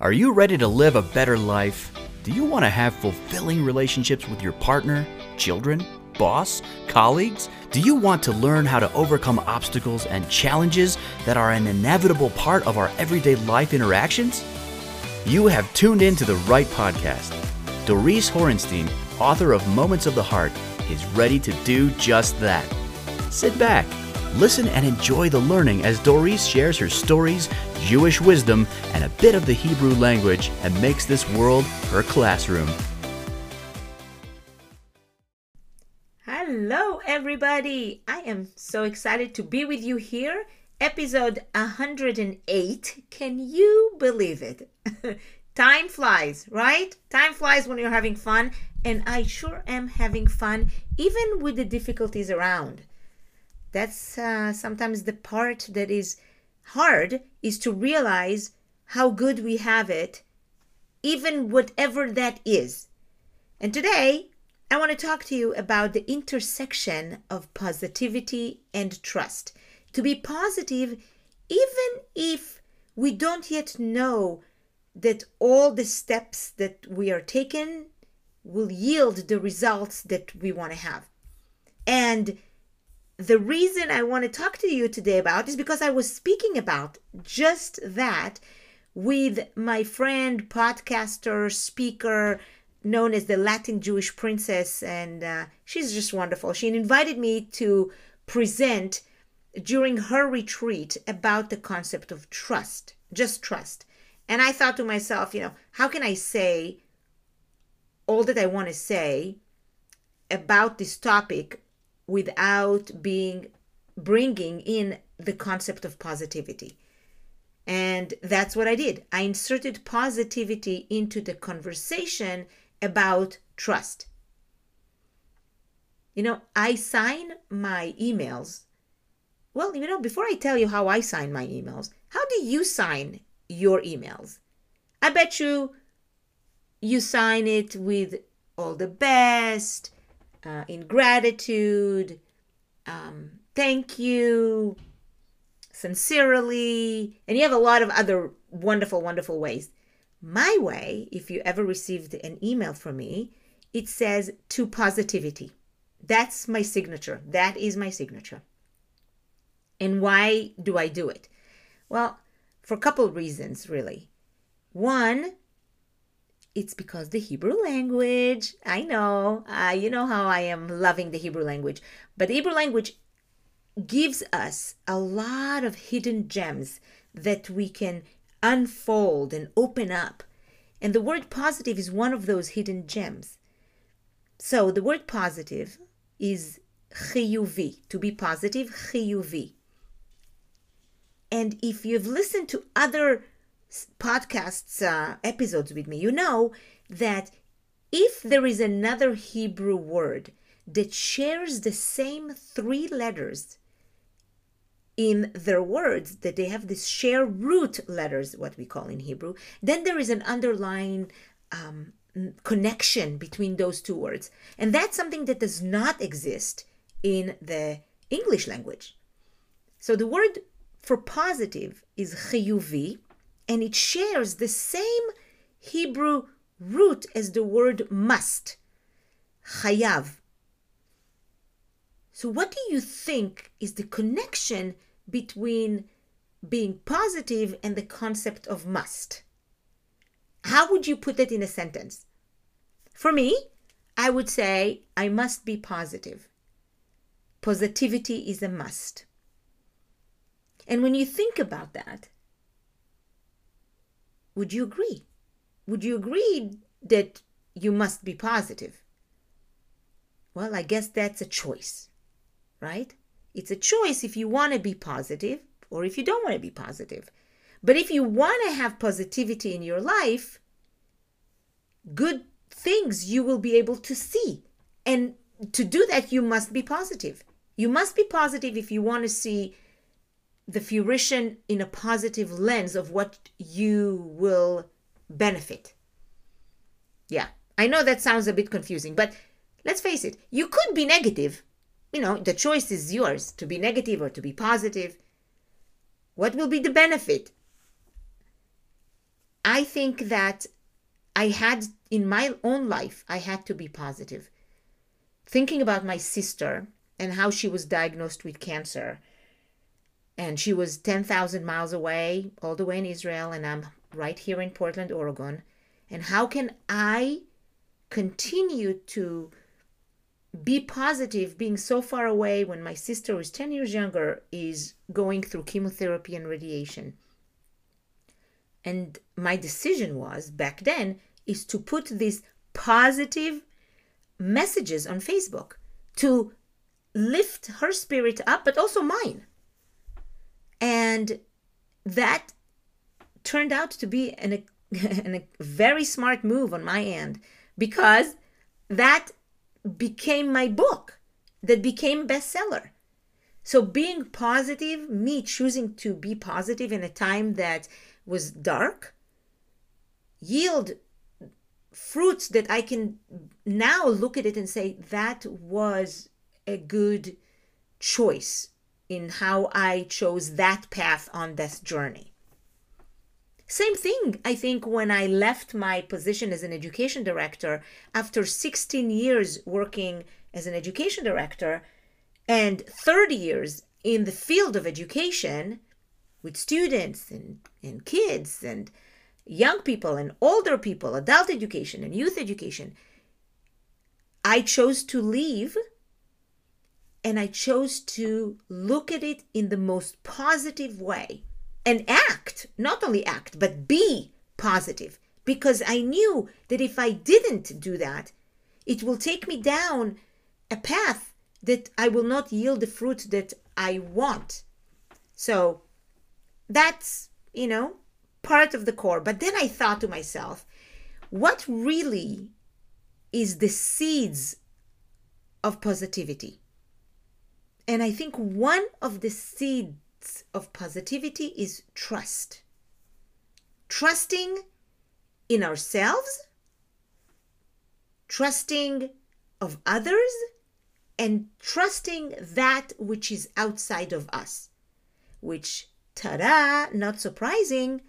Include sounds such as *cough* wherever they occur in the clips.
Are you ready to live a better life? Do you want to have fulfilling relationships with your partner, children, boss, colleagues? Do you want to learn how to overcome obstacles and challenges that are an inevitable part of our everyday life interactions? You have tuned in to the right podcast. Doris Horenstein, author of Moments of the Heart, is ready to do just that. Sit back, listen, and enjoy the learning as Doris shares her stories, Jewish wisdom, and a bit of the Hebrew language and makes this world her classroom. Hello, everybody! I am so excited to be with you here. Episode 108. Can you believe it? *laughs* Time flies, right? Time flies when you're having fun, and I sure am having fun, even with the difficulties around. That's uh, sometimes the part that is hard is to realize how good we have it, even whatever that is. And today, I want to talk to you about the intersection of positivity and trust. To be positive, even if we don't yet know that all the steps that we are taking will yield the results that we want to have. And the reason I want to talk to you today about is because I was speaking about just that with my friend, podcaster, speaker, known as the Latin Jewish Princess, and uh, she's just wonderful. She invited me to present during her retreat about the concept of trust, just trust. And I thought to myself, you know, how can I say all that I want to say about this topic without being bringing in the concept of positivity? And that's what I did. I inserted positivity into the conversation about trust. You know, I sign my emails. Well, you know, before I tell you how I sign my emails, how do you sign your emails? I bet you you sign it with all the best, uh, in gratitude, um, thank you, sincerely, and you have a lot of other wonderful, wonderful ways. My way, if you ever received an email from me, it says to positivity. That's my signature. That is my signature. And why do I do it? Well, for a couple of reasons, really. One, it's because the Hebrew language, I know, uh, you know how I am loving the Hebrew language, but the Hebrew language gives us a lot of hidden gems that we can unfold and open up. And the word positive is one of those hidden gems. So the word positive is chiyuvi, to be positive, chiyuvi. And if you've listened to other podcasts uh, episodes with me, you know that if there is another Hebrew word that shares the same three letters in their words, that they have this share root letters, what we call in Hebrew, then there is an underlying um, connection between those two words. And that's something that does not exist in the English language. So the word for positive is chiyuvi, and it shares the same Hebrew root as the word must, chayav. So, what do you think is the connection between being positive and the concept of must? How would you put it in a sentence? For me, I would say I must be positive. Positivity is a must. And when you think about that, would you agree? Would you agree that you must be positive? Well, I guess that's a choice, right? It's a choice if you want to be positive or if you don't want to be positive. But if you want to have positivity in your life, good things you will be able to see. And to do that, you must be positive. You must be positive if you want to see the fruition in a positive lens of what you will benefit. Yeah, I know that sounds a bit confusing, but let's face it, you could be negative. You know, the choice is yours to be negative or to be positive. What will be the benefit? I think that I had in my own life, I had to be positive. Thinking about my sister and how she was diagnosed with cancer. And she was 10,000 miles away, all the way in Israel, and I'm right here in Portland, Oregon. And how can I continue to be positive being so far away when my sister, who is 10 years younger, is going through chemotherapy and radiation? And my decision was back then is to put these positive messages on Facebook to lift her spirit up, but also mine. And that turned out to be an, *laughs* an, a very smart move on my end because that became my book that became bestseller. So being positive, me choosing to be positive in a time that was dark, yield fruits that I can now look at it and say that was a good choice in how I chose that path on this journey. Same thing, I think, when I left my position as an education director after 16 years working as an education director and 30 years in the field of education with students and, and kids and young people and older people, adult education and youth education. I chose to leave and I chose to look at it in the most positive way and act, not only act, but be positive because I knew that if I didn't do that, it will take me down a path that I will not yield the fruit that I want. So that's, you know, part of the core. But then I thought to myself, what really is the seeds of positivity? And I think one of the seeds of positivity is trust. Trusting in ourselves, trusting of others, and trusting that which is outside of us, which, ta da, not surprising,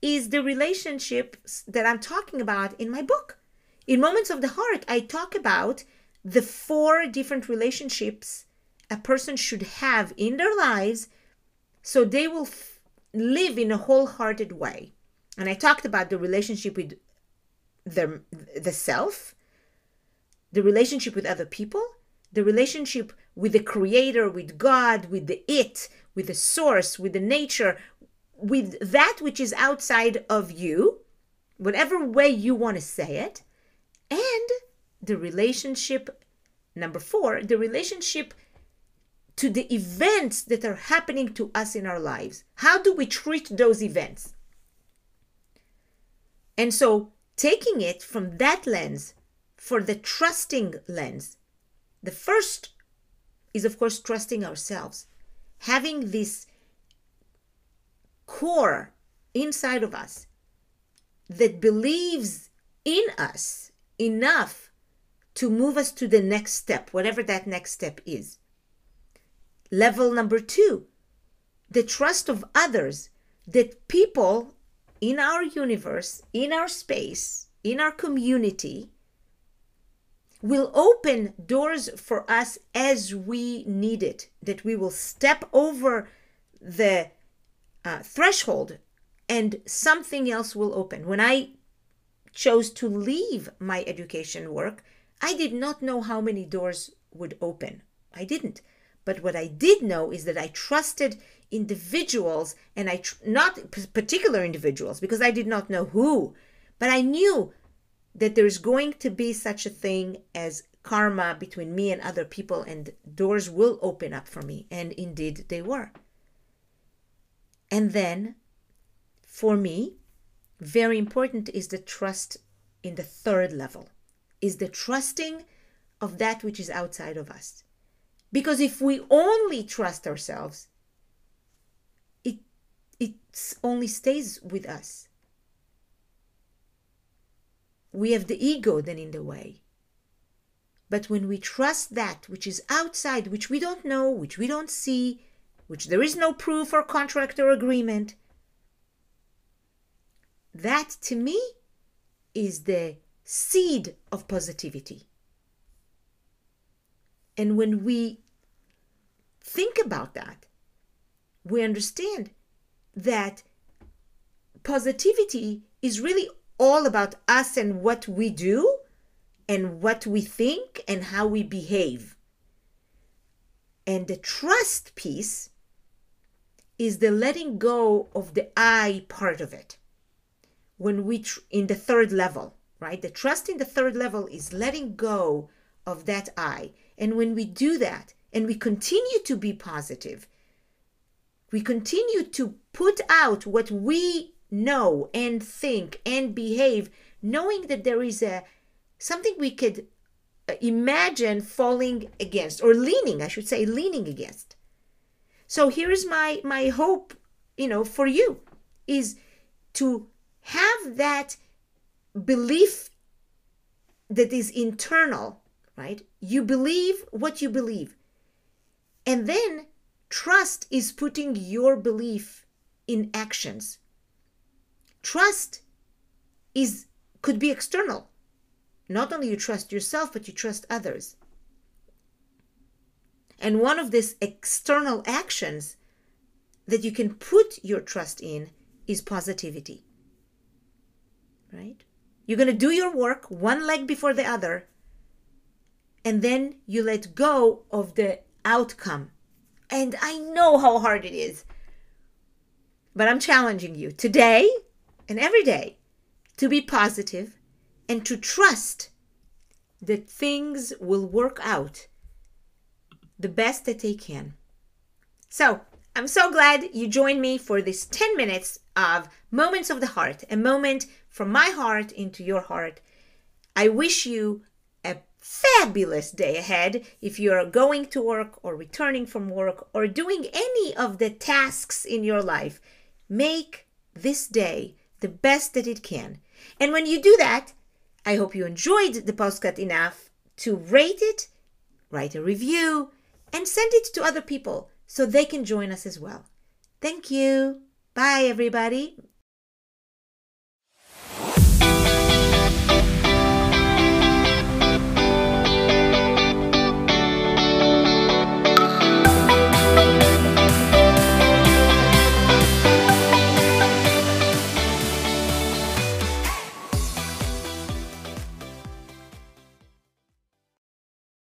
is the relationships that I'm talking about in my book. In Moments of the Heart, I talk about the four different relationships a person should have in their lives so they will f- live in a wholehearted way. And I talked about the relationship with the, the self, the relationship with other people, the relationship with the creator, with God, with the it, with the source, with the nature, with that which is outside of you, whatever way you want to say it, and the relationship, number four, the relationship to the events that are happening to us in our lives. How do we treat those events? And so, taking it from that lens for the trusting lens, the first is, of course, trusting ourselves, having this core inside of us that believes in us enough to move us to the next step, whatever that next step is. Level number two, the trust of others that people in our universe, in our space, in our community will open doors for us as we need it, that we will step over the uh, threshold and something else will open. When I chose to leave my education work, I did not know how many doors would open. I didn't. But what I did know is that I trusted individuals and I tr- not particular individuals because I did not know who, but I knew that there's going to be such a thing as karma between me and other people and doors will open up for me and indeed they were. And then, for me, very important is the trust in the third level, is the trusting of that which is outside of us. Because if we only trust ourselves, it, it only stays with us. We have the ego then in the way. But when we trust that which is outside, which we don't know, which we don't see, which there is no proof or contract or agreement, that to me is the seed of positivity. And when we think about that, we understand that positivity is really all about us and what we do and what we think and how we behave. And the trust piece is the letting go of the I part of it. When we, tr- in the third level, right? The trust in the third level is letting go of that I. And when we do that and we continue to be positive, we continue to put out what we know and think and behave, knowing that there is a something we could uh, imagine falling against or leaning, I should say, leaning against. So here's my my hope, you know, for you is to have that belief that is internal, right? You believe what you believe. And then trust is putting your belief in actions. Trust is could be external. Not only you trust yourself, but you trust others. And one of these external actions that you can put your trust in is positivity. Right? You're going to do your work one leg before the other, and then you let go of the outcome. And I know how hard it is. But I'm challenging you today and every day to be positive and to trust that things will work out the best that they can. So, I'm so glad you joined me for this 10 minutes of Moments of the Heart, a moment from my heart into your heart. I wish you a fabulous day ahead if you're going to work or returning from work or doing any of the tasks in your life. Make this day the best that it can. And when you do that, I hope you enjoyed the postcard enough to rate it, write a review, and send it to other people so they can join us as well. Thank you. Bye, everybody.